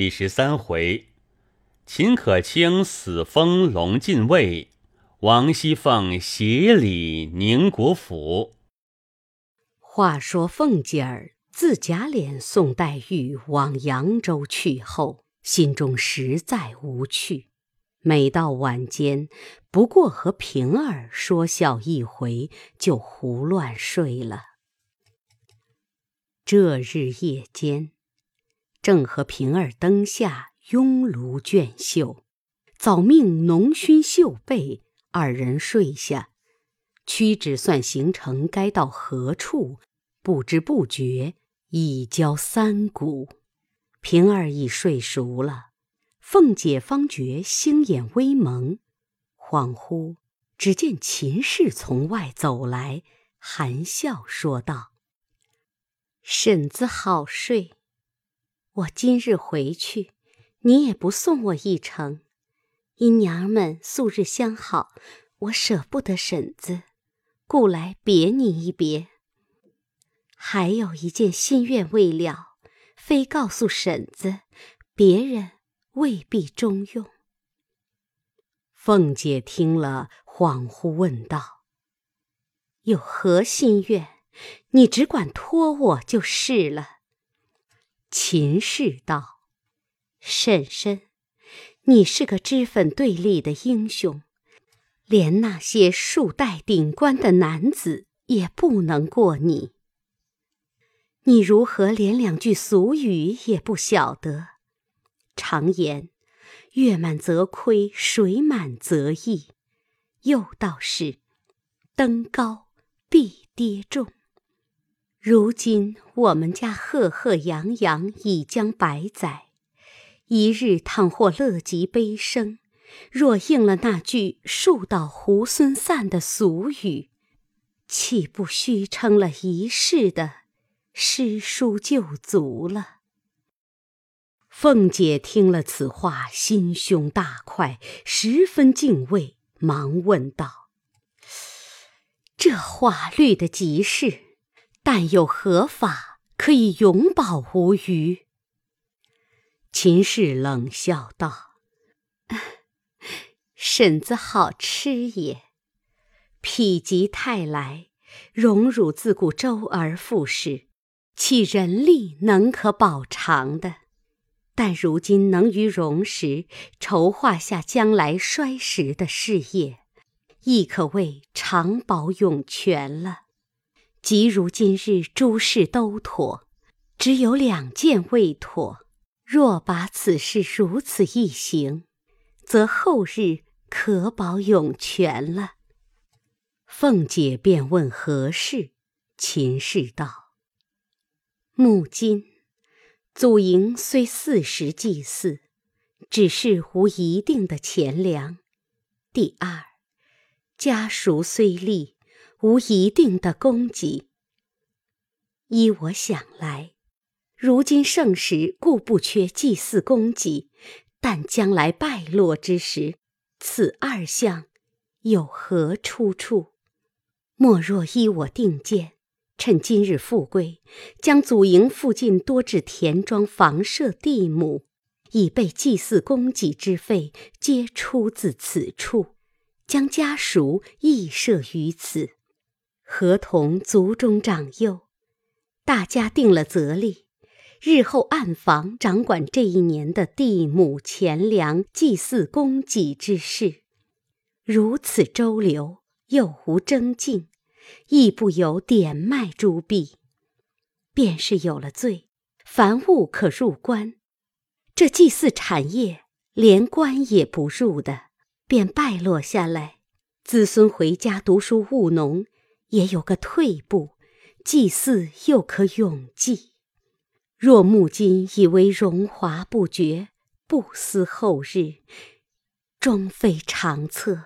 第十三回，秦可卿死封龙禁尉，王熙凤协理宁国府。话说凤姐儿自贾琏送黛玉往扬州去后，心中实在无趣。每到晚间，不过和平儿说笑一回，就胡乱睡了。这日夜间。正和平儿灯下拥炉卷绣，早命浓熏绣被，二人睡下，屈指算行程该到何处，不知不觉已交三鼓。平儿已睡熟了，凤姐方觉星眼微蒙，恍惚只见秦氏从外走来，含笑说道：“婶子好睡。”我今日回去，你也不送我一程。因娘们素日相好，我舍不得婶子，故来别你一别。还有一件心愿未了，非告诉婶子，别人未必中用。凤姐听了，恍惚问道：“有何心愿？你只管托我就是了。”秦氏道：“婶婶，你是个脂粉对立的英雄，连那些数代顶冠的男子也不能过你。你如何连两句俗语也不晓得？常言‘月满则亏，水满则溢’，又道是‘登高必跌重’。”如今我们家赫赫扬扬已将百载，一日倘或乐极悲生，若应了那句“树倒猢狲散”的俗语，岂不虚称了一世的诗书旧族了？凤姐听了此话，心胸大快，十分敬畏，忙问道：“这话虑得极是。”但有何法可以永保无虞？秦氏冷笑道：“ 婶子好吃也。否极泰来，荣辱自古周而复始，岂人力能可保长的？但如今能于荣时筹划下将来衰时的事业，亦可谓长保永全了。”即如今日诸事都妥，只有两件未妥。若把此事如此一行，则后日可保永全了。凤姐便问何事，秦氏道：“母今祖茔虽四时祭祀，只是无一定的钱粮；第二，家塾虽立。”无一定的供给。依我想来，如今盛时固不缺祭祀供给，但将来败落之时，此二项有何出处？莫若依我定见，趁今日富贵，将祖营附近多置田庄、房舍、地亩，以备祭祀供给之费，皆出自此处，将家属亦设于此。合同族中长幼，大家定了则例，日后暗房掌管这一年的地亩钱粮、祭祀供给之事。如此周流，又无征竞，亦不有典卖诸弊。便是有了罪，凡物可入关，这祭祀产业连关也不入的，便败落下来。子孙回家读书务农。也有个退步，祭祀又可永继。若木今以为荣华不绝，不思后日，终非长策。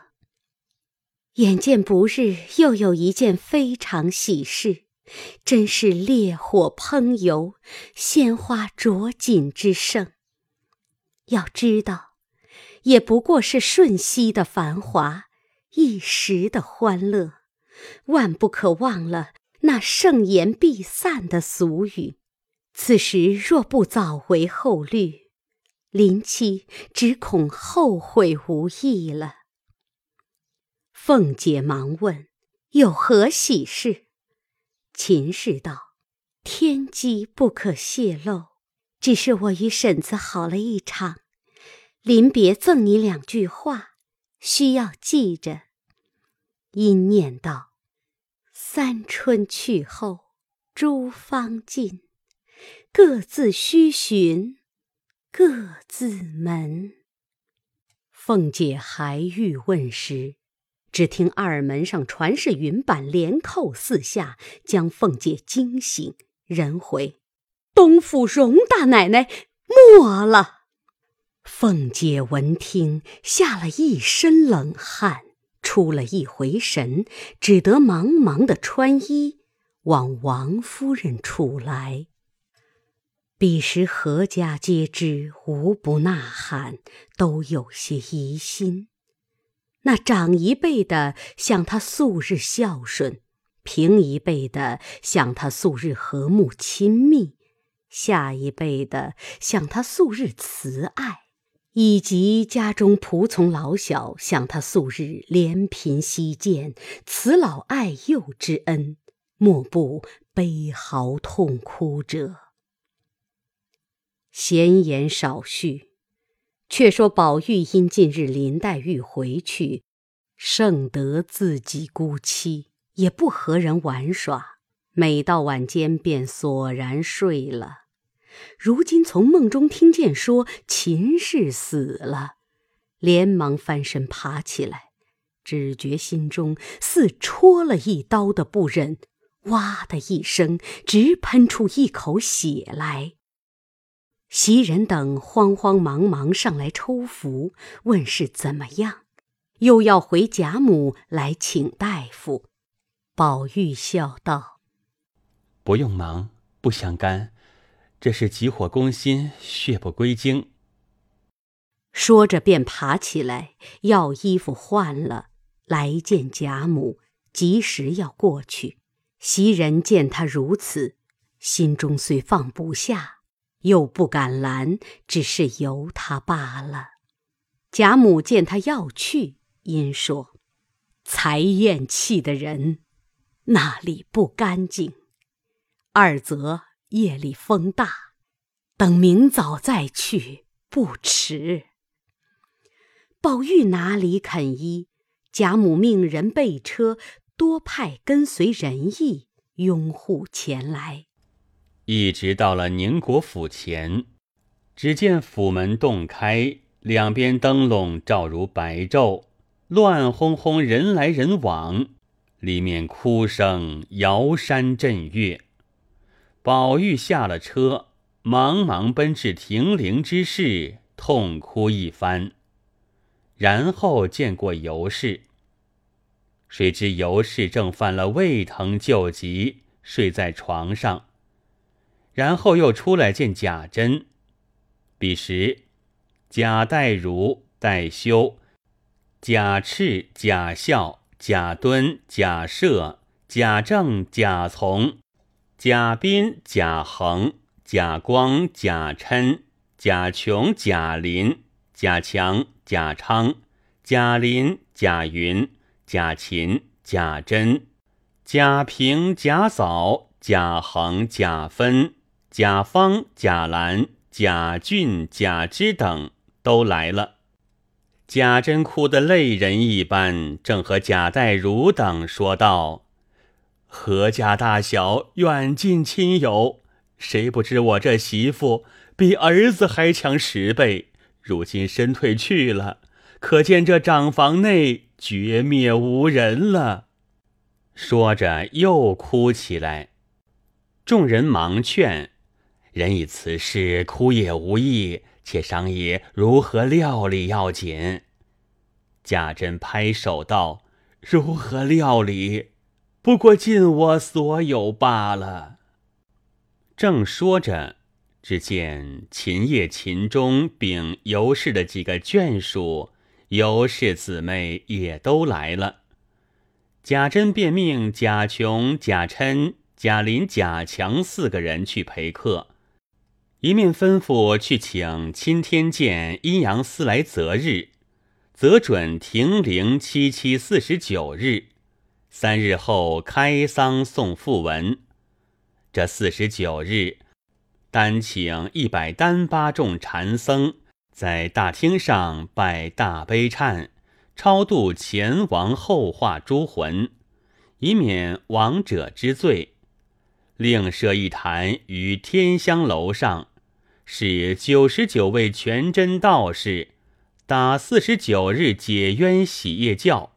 眼见不日又有一件非常喜事，真是烈火烹油，鲜花着锦之盛。要知道，也不过是瞬息的繁华，一时的欢乐。万不可忘了那盛言必散的俗语。此时若不早为后虑，林七只恐后悔无益了。凤姐忙问：“有何喜事？”秦氏道：“天机不可泄露，只是我与婶子好了一场，临别赠你两句话，需要记着。”因念道：“三春去后，诸芳尽，各自须寻，各自门。”凤姐还欲问时。只听二门上传是云板连扣四下，将凤姐惊醒。人回，东府荣大奶奶没了。凤姐闻听，吓了一身冷汗，出了一回神，只得忙忙的穿衣，往王夫人处来。彼时何家皆知，无不呐喊，都有些疑心。那长一辈的想他素日孝顺，平一辈的想他素日和睦亲密，下一辈的想他素日慈爱，以及家中仆从老小想他素日怜贫惜贱，慈老爱幼之恩，莫不悲嚎痛哭者。闲言少叙。却说宝玉因近日林黛玉回去，胜得自己孤妻，也不和人玩耍，每到晚间便索然睡了。如今从梦中听见说秦氏死了，连忙翻身爬起来，只觉心中似戳了一刀的不忍，哇的一声，直喷出一口血来。袭人等慌慌忙忙上来抽符，问是怎么样，又要回贾母来请大夫。宝玉笑道：“不用忙，不相干，这是急火攻心，血不归经。”说着便爬起来要衣服换了，来见贾母，及时要过去。袭人见他如此，心中虽放不下。又不敢拦，只是由他罢了。贾母见他要去，因说：“才咽气的人，那里不干净？二则夜里风大，等明早再去不迟。”宝玉哪里肯依？贾母命人备车，多派跟随人役拥护前来。一直到了宁国府前，只见府门洞开，两边灯笼照如白昼，乱哄哄，人来人往，里面哭声摇山震岳。宝玉下了车，忙忙奔至停灵之室，痛哭一番，然后见过尤氏。谁知尤氏正犯了胃疼旧疾，睡在床上。然后又出来见贾珍，彼时贾代儒、代修、贾赤、贾孝、贾敦、贾赦、贾政、贾从、贾斌、贾恒、贾光、贾琛、贾琼、贾林、贾强、贾昌、贾林、贾云、贾琴、贾珍、贾平、贾嫂、贾恒、贾芬。贾方、贾兰、贾俊、贾芝等都来了。贾珍哭得泪人一般，正和贾代儒等说道：“何家大小远近亲友，谁不知我这媳妇比儿子还强十倍？如今身退去了，可见这长房内绝灭无人了。”说着又哭起来。众人忙劝。人以此事哭也无益，且商议如何料理要紧。贾珍拍手道：“如何料理？不过尽我所有罢了。”正说着，只见秦叶、秦钟并尤氏的几个眷属、尤氏姊妹也都来了。贾珍便命贾琼、贾琛、贾林、贾强四个人去陪客。一面吩咐去请钦天监阴阳司来择日，择准停灵七七四十九日，三日后开丧送讣文。这四十九日，单请一百单八众禅僧在大厅上拜大悲忏，超度前亡后化诸魂，以免亡者之罪。另设一坛于天香楼上。使九十九位全真道士打四十九日解冤洗业教，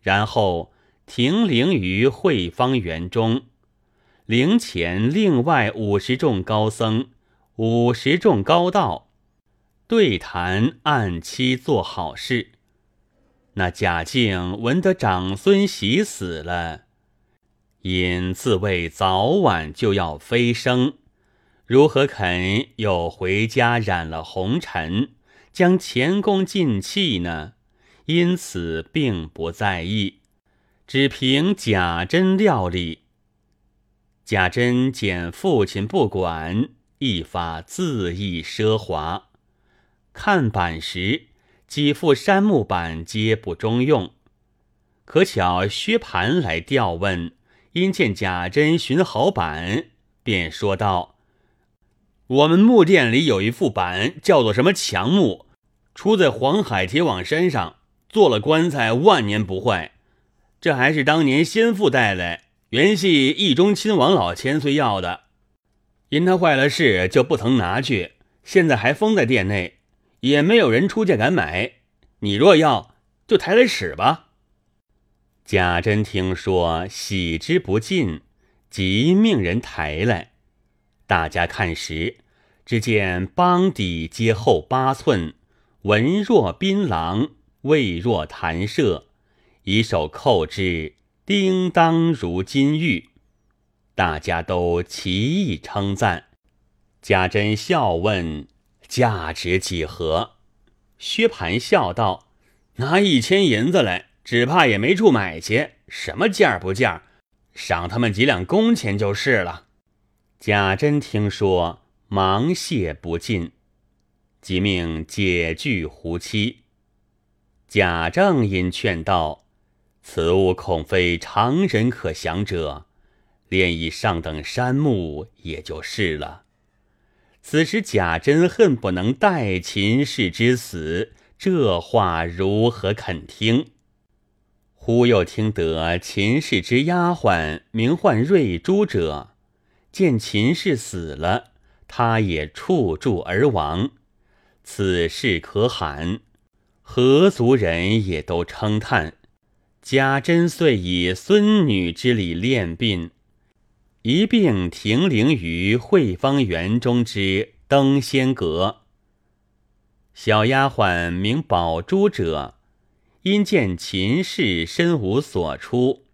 然后停灵于慧芳园中，灵前另外五十众高僧、五十众高道对谈，按期做好事。那贾静闻得长孙喜死了，因自谓早晚就要飞升。如何肯又回家染了红尘，将前功尽弃呢？因此并不在意，只凭贾珍料理。贾珍见父亲不管，一发恣意奢华。看板时，几副杉木板皆不中用。可巧薛蟠来调问，因见贾珍寻好板，便说道。我们木店里有一副板，叫做什么强木，出在黄海铁网山上，做了棺材万年不坏。这还是当年先父带来，原系义中亲王老千岁要的，因他坏了事就不曾拿去，现在还封在店内，也没有人出价敢买。你若要，就抬来使吧。贾珍听说，喜之不尽，即命人抬来。大家看时，只见邦底皆厚八寸，纹若槟榔，味若弹射，以手扣之，叮当如金玉。大家都齐意称赞。贾珍笑问：“价值几何？”薛蟠笑道：“拿一千银子来，只怕也没处买去。什么价不价，赏他们几两工钱就是了。”贾珍听说，忙谢不尽，即命解具胡妻。贾政因劝道：“此物恐非常人可享者，炼以上等山木也就是了。”此时贾珍恨不能待秦氏之死，这话如何肯听？忽又听得秦氏之丫鬟名唤瑞珠者。见秦氏死了，他也触柱而亡。此事可罕，何族人也都称叹。贾珍遂以孙女之礼殓殡，一并停灵于惠芳园中之登仙阁。小丫鬟名宝珠者，因见秦氏身无所出，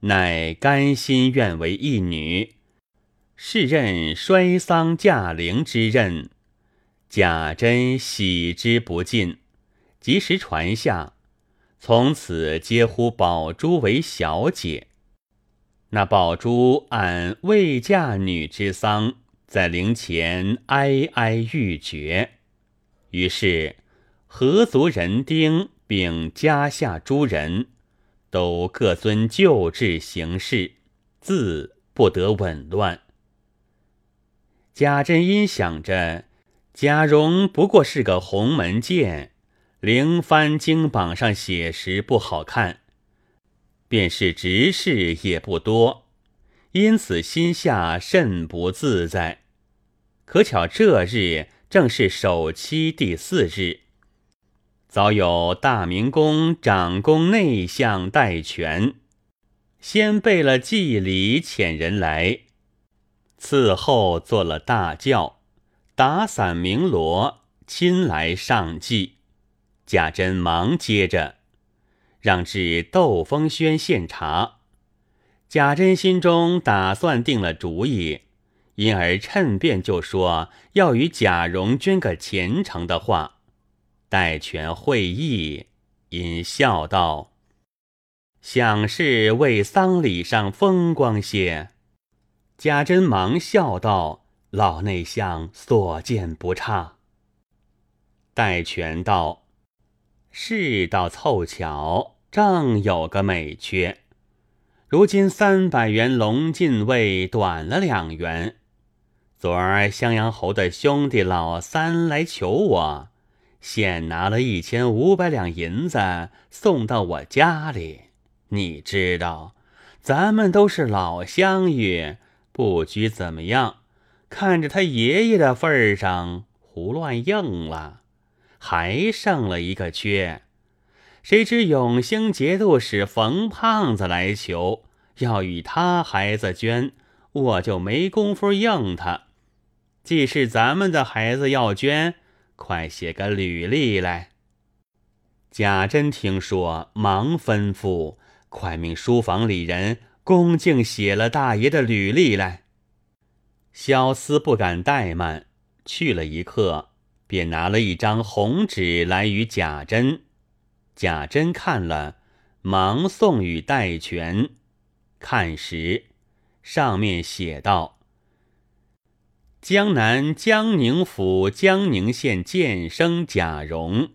乃甘心愿为一女。是任衰丧驾灵之任，贾珍喜之不尽，及时传下，从此皆呼宝珠为小姐。那宝珠按未嫁女之丧，在灵前哀哀欲绝。于是何族人丁并家下诸人都各遵旧制行事，自不得紊乱。贾珍因想着贾蓉不过是个鸿门剑，灵幡经榜上写时不好看，便是执事也不多，因此心下甚不自在。可巧这日正是首期第四日，早有大明宫长宫内相代权，先备了祭礼，遣人来。伺候做了大轿，打伞鸣锣，亲来上祭。贾珍忙接着，让至窦风轩献茶。贾珍心中打算定了主意，因而趁便就说要与贾蓉捐个虔诚的话。待全会意，因笑道：“想是为丧礼上风光些。”贾珍忙笑道：“老内相所见不差。戴权道：“事倒凑巧，正有个美缺。如今三百元龙禁卫短了两元。昨儿襄阳侯的兄弟老三来求我，现拿了一千五百两银子送到我家里。你知道，咱们都是老乡与，不拘怎么样。”看着他爷爷的份儿上，胡乱应了，还剩了一个缺。谁知永兴节度使冯胖子来求，要与他孩子捐，我就没工夫应他。既是咱们的孩子要捐，快写个履历来。贾珍听说，忙吩咐，快命书房里人恭敬写了大爷的履历来。萧思不敢怠慢，去了一刻，便拿了一张红纸来与贾珍。贾珍看了，忙送与戴权。看时，上面写道：“江南江宁府江宁县建生贾蓉，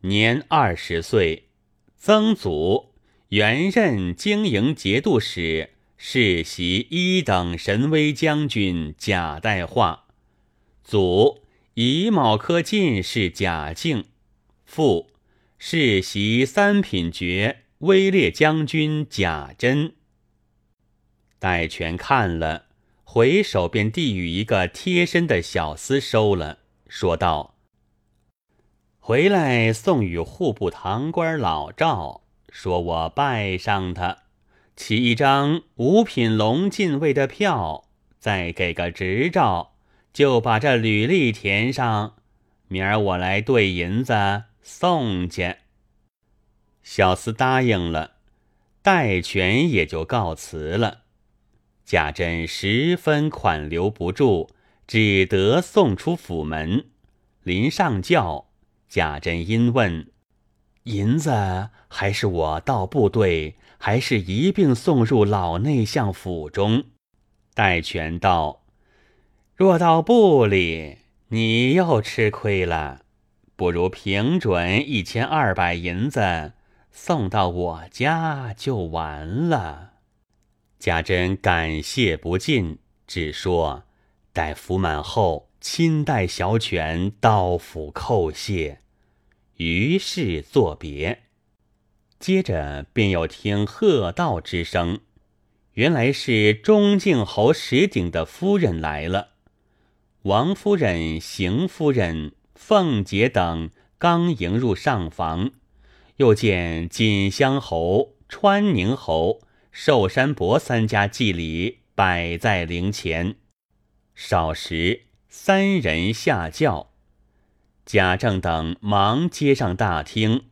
年二十岁，曾祖原任经营节度使。”世袭一等神威将军贾代化，祖乙卯科进士贾敬，父世袭三品爵威烈将军贾珍。戴权看了，回首便递与一个贴身的小厮收了，说道：“回来送与户部堂官老赵，说我拜上他。”起一张五品龙禁卫的票，再给个执照，就把这履历填上。明儿我来兑银子送去。小厮答应了，戴权也就告辞了。贾珍十分款留不住，只得送出府门。临上轿，贾珍因问：“银子还是我到部队？”还是一并送入老内相府中。戴权道：“若到部里，你又吃亏了。不如平准一千二百银子送到我家就完了。”贾珍感谢不尽，只说：“待服满后，亲带小犬到府叩谢。”于是作别。接着便有听喝道之声，原来是中靖侯石鼎的夫人来了。王夫人、邢夫人、凤姐等刚迎入上房，又见锦香侯、川宁侯、寿山伯三家祭礼摆在灵前。少时，三人下轿，贾政等忙接上大厅。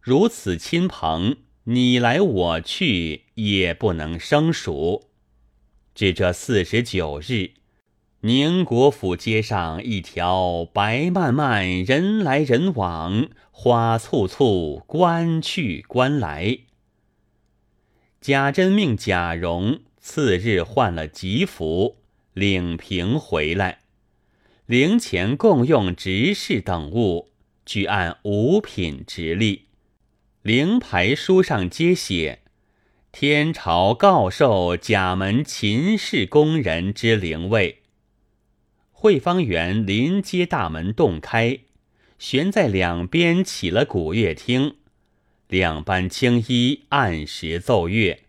如此亲朋，你来我去也不能生疏。至这四十九日，宁国府街上一条白漫漫，人来人往，花簇簇，官去官来。贾珍命贾蓉次日换了吉服，领平回来，陵前共用执事等物，俱按五品直立。灵牌书上皆写：“天朝告授甲门秦氏宫人之灵位。”惠芳园临街大门洞开，悬在两边起了古乐厅，两班青衣按时奏乐，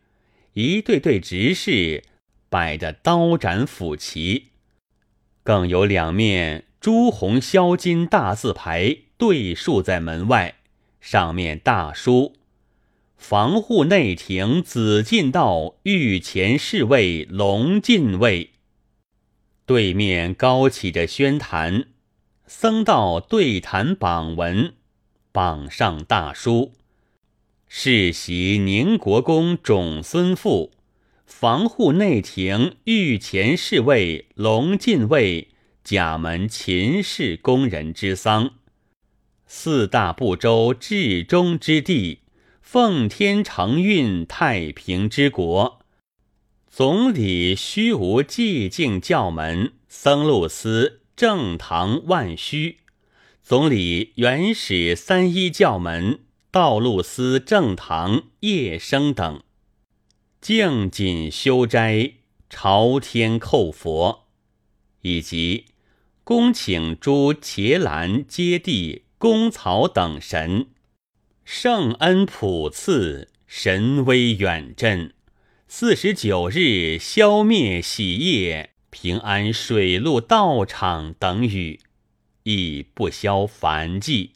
一对对执事摆的刀斩斧旗，更有两面朱红销金大字牌对竖在门外。上面大书：“防护内廷紫禁道御前侍卫龙禁卫。”对面高起着宣坛，僧道对谈榜文，榜上大书：“世袭宁国公种孙父，防护内廷御前侍卫龙禁卫甲门秦氏宫人之丧。”四大部洲至中之地，奉天承运太平之国，总理虚无寂静教门，僧路司正堂万虚。总理原始三一教门，道路司正堂叶生等，敬谨修斋，朝天叩佛，以及恭请诸伽蓝、揭谛、公曹等神，圣恩普赐，神威远震。四十九日消灭喜业平安水陆道场等语，亦不消烦迹。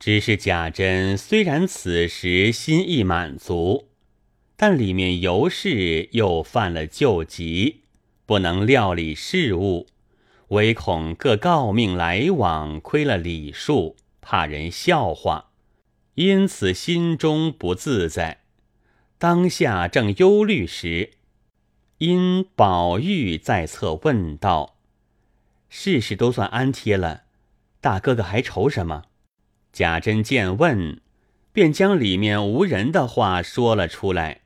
只是贾珍虽然此时心意满足，但里面尤氏又犯了旧疾，不能料理事务，唯恐各诰命来往亏了礼数，怕人笑话，因此心中不自在。当下正忧虑时，因宝玉在侧问道：“事事都算安贴了，大哥哥还愁什么？”贾珍见问，便将里面无人的话说了出来。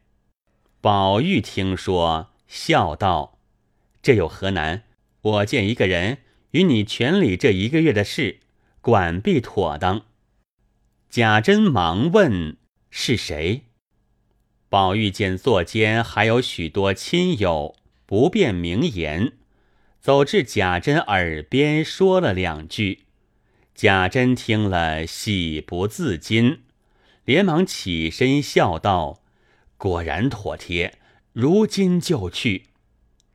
宝玉听说，笑道：“这有何难？我见一个人与你全理这一个月的事，管必妥当。”贾珍忙问：“是谁？”宝玉见座间还有许多亲友，不便明言，走至贾珍耳边说了两句。贾珍听了，喜不自禁，连忙起身笑道：“果然妥帖，如今就去。”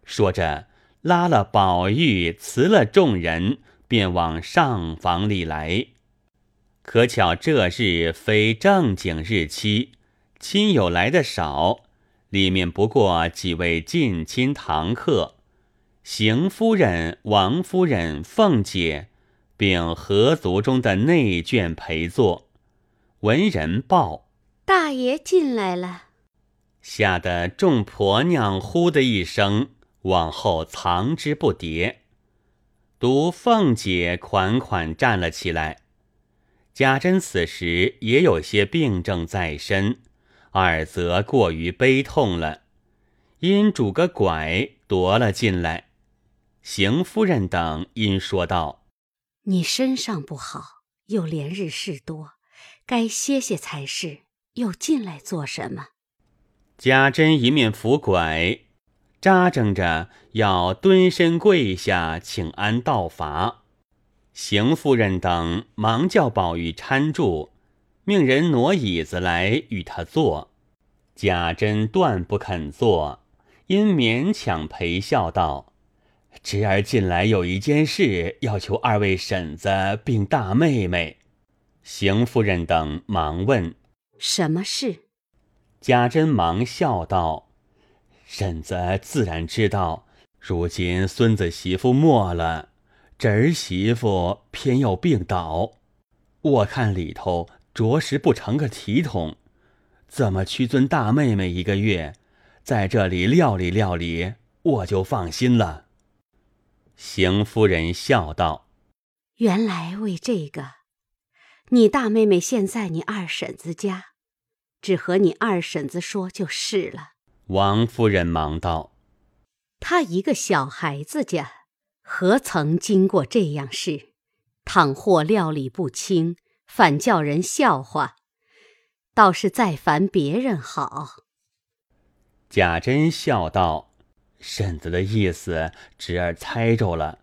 说着，拉了宝玉，辞了众人，便往上房里来。可巧这日非正经日期。亲友来的少，里面不过几位近亲堂客，邢夫人、王夫人、凤姐，并合族中的内眷陪坐。闻人报大爷进来了，吓得众婆娘呼的一声，往后藏之不迭。独凤姐款款站了起来。贾珍此时也有些病症在身。二则过于悲痛了，因拄个拐夺了进来。邢夫人等因说道：“你身上不好，又连日事多，该歇歇才是。又进来做什么？”贾珍一面扶拐，扎挣着要蹲身跪下请安道法。邢夫人等忙叫宝玉搀住。命人挪椅子来与他坐，贾珍断不肯坐，因勉强陪笑道：“侄儿近来有一件事要求二位婶子并大妹妹。”邢夫人等忙问：“什么事？”贾珍忙笑道：“婶子自然知道，如今孙子媳妇没了，侄儿媳妇偏要病倒，我看里头。”着实不成个体统，怎么屈尊大妹妹一个月，在这里料理料理，我就放心了。邢夫人笑道：“原来为这个，你大妹妹现在你二婶子家，只和你二婶子说就是了。”王夫人忙道：“她一个小孩子家，何曾经过这样事？倘或料理不清。”反叫人笑话，倒是再烦别人好。贾珍笑道：“婶子的意思，侄儿猜着了，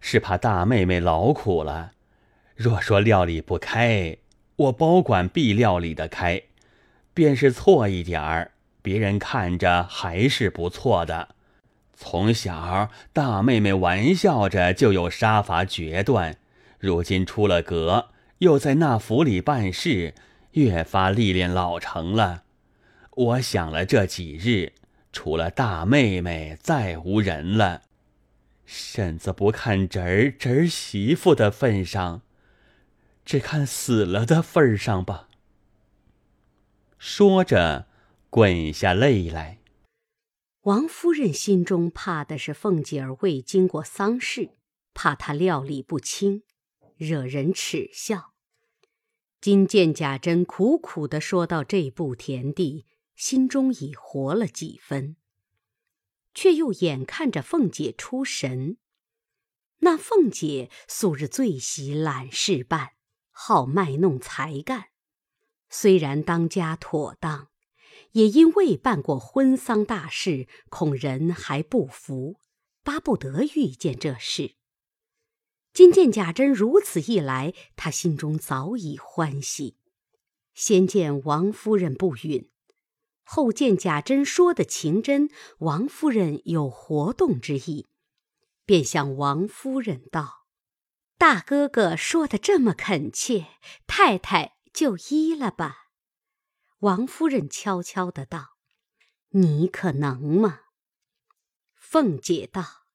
是怕大妹妹劳苦了。若说料理不开，我保管必料理得开。便是错一点儿，别人看着还是不错的。从小大妹妹玩笑着就有杀伐决断，如今出了阁。”又在那府里办事，越发历练老成了。我想了这几日，除了大妹妹，再无人了。婶子不看侄儿侄儿媳妇的份上，只看死了的份上吧。说着，滚下泪来。王夫人心中怕的是凤姐儿未经过丧事，怕她料理不清。惹人耻笑。今见贾珍苦苦的说到这步田地，心中已活了几分。却又眼看着凤姐出神。那凤姐素日最喜揽事办，好卖弄才干，虽然当家妥当，也因未办过婚丧大事，恐人还不服，巴不得遇见这事。今见贾珍如此一来，他心中早已欢喜。先见王夫人不允，后见贾珍说的情真，王夫人有活动之意。便向王夫人道：“大哥哥说的这么恳切，太太就依了吧。”王夫人悄悄的道：“你可能吗？”凤姐道：“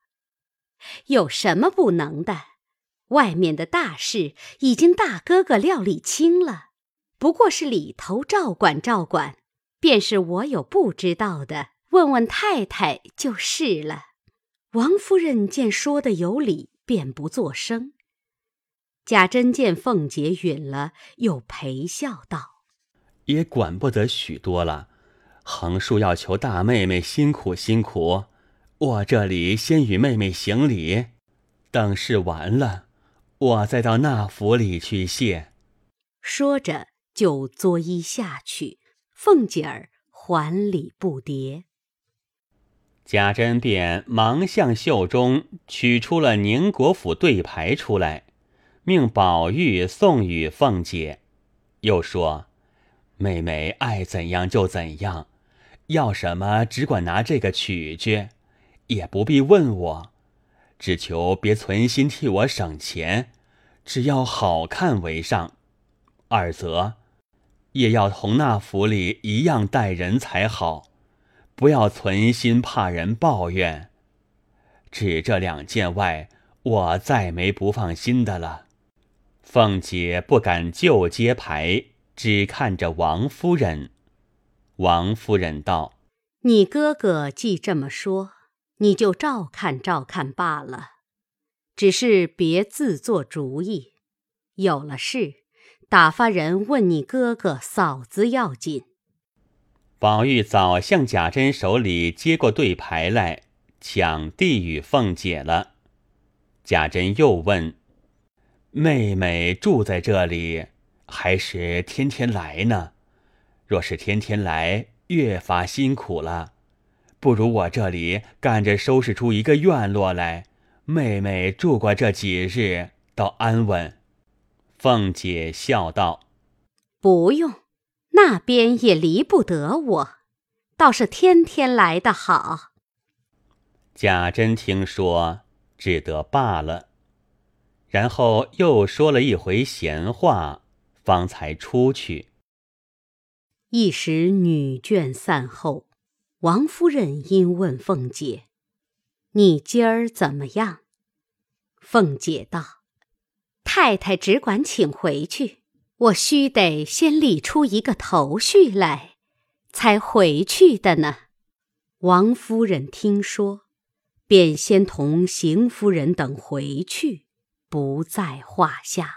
有什么不能的？外面的大事已经大哥哥料理清了，不过是里头照管照管。便是我有不知道的，问问太太就是了。”王夫人见说的有理，便不作声。贾珍见凤姐允了，又陪笑道：“也管不得许多了，横竖要求大妹妹辛苦辛苦。我这里先与妹妹行礼，等事完了，我再到那府里去谢。”说着就作揖下去，凤姐儿还礼不迭。贾珍便忙向袖中取出了宁国府对牌出来，命宝玉送与凤姐，又说：“妹妹爱怎样就怎样，要什么只管拿这个取去，也不必问我，只求别存心替我省钱，只要好看为上。二则也要同那府里一样待人才好。”不要存心怕人抱怨，只这两件外，我再没不放心的了。凤姐不敢就接牌，只看着王夫人。王夫人道：“你哥哥既这么说，你就照看照看罢了。只是别自作主意，有了事，打发人问你哥哥嫂子要紧。”宝玉早向贾珍手里接过对牌来，抢递与凤姐了。贾珍又问：“妹妹住在这里，还是天天来呢？若是天天来，越发辛苦了。不如我这里干着收拾出一个院落来，妹妹住过这几日，倒安稳。”凤姐笑道：“不用。”那边也离不得我，倒是天天来的好。贾珍听说，只得罢了，然后又说了一回闲话，方才出去。一时女眷散后，王夫人因问凤姐：“你今儿怎么样？”凤姐道：“太太只管请回去。”我须得先理出一个头绪来，才回去的呢。王夫人听说，便先同邢夫人等回去，不在话下。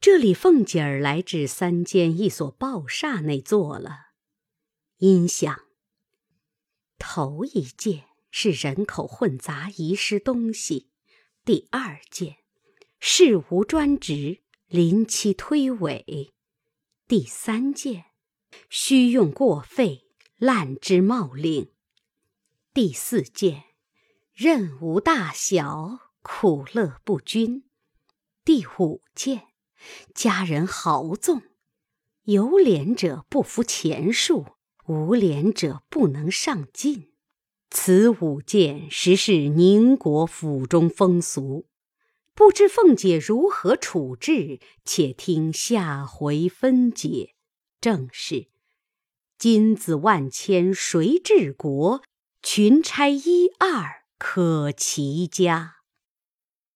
这里凤姐儿来至三间一所报厦内坐了，因想：头一件是人口混杂，遗失东西；第二件事无专职。临期推诿，第三件，虚用过费，滥之冒领；第四件，任无大小，苦乐不均；第五件，家人豪纵，有脸者不服钱数，无廉者不能上进。此五件实是宁国府中风俗。不知凤姐如何处置，且听下回分解。正是金子万千谁治国？群钗一二可齐家。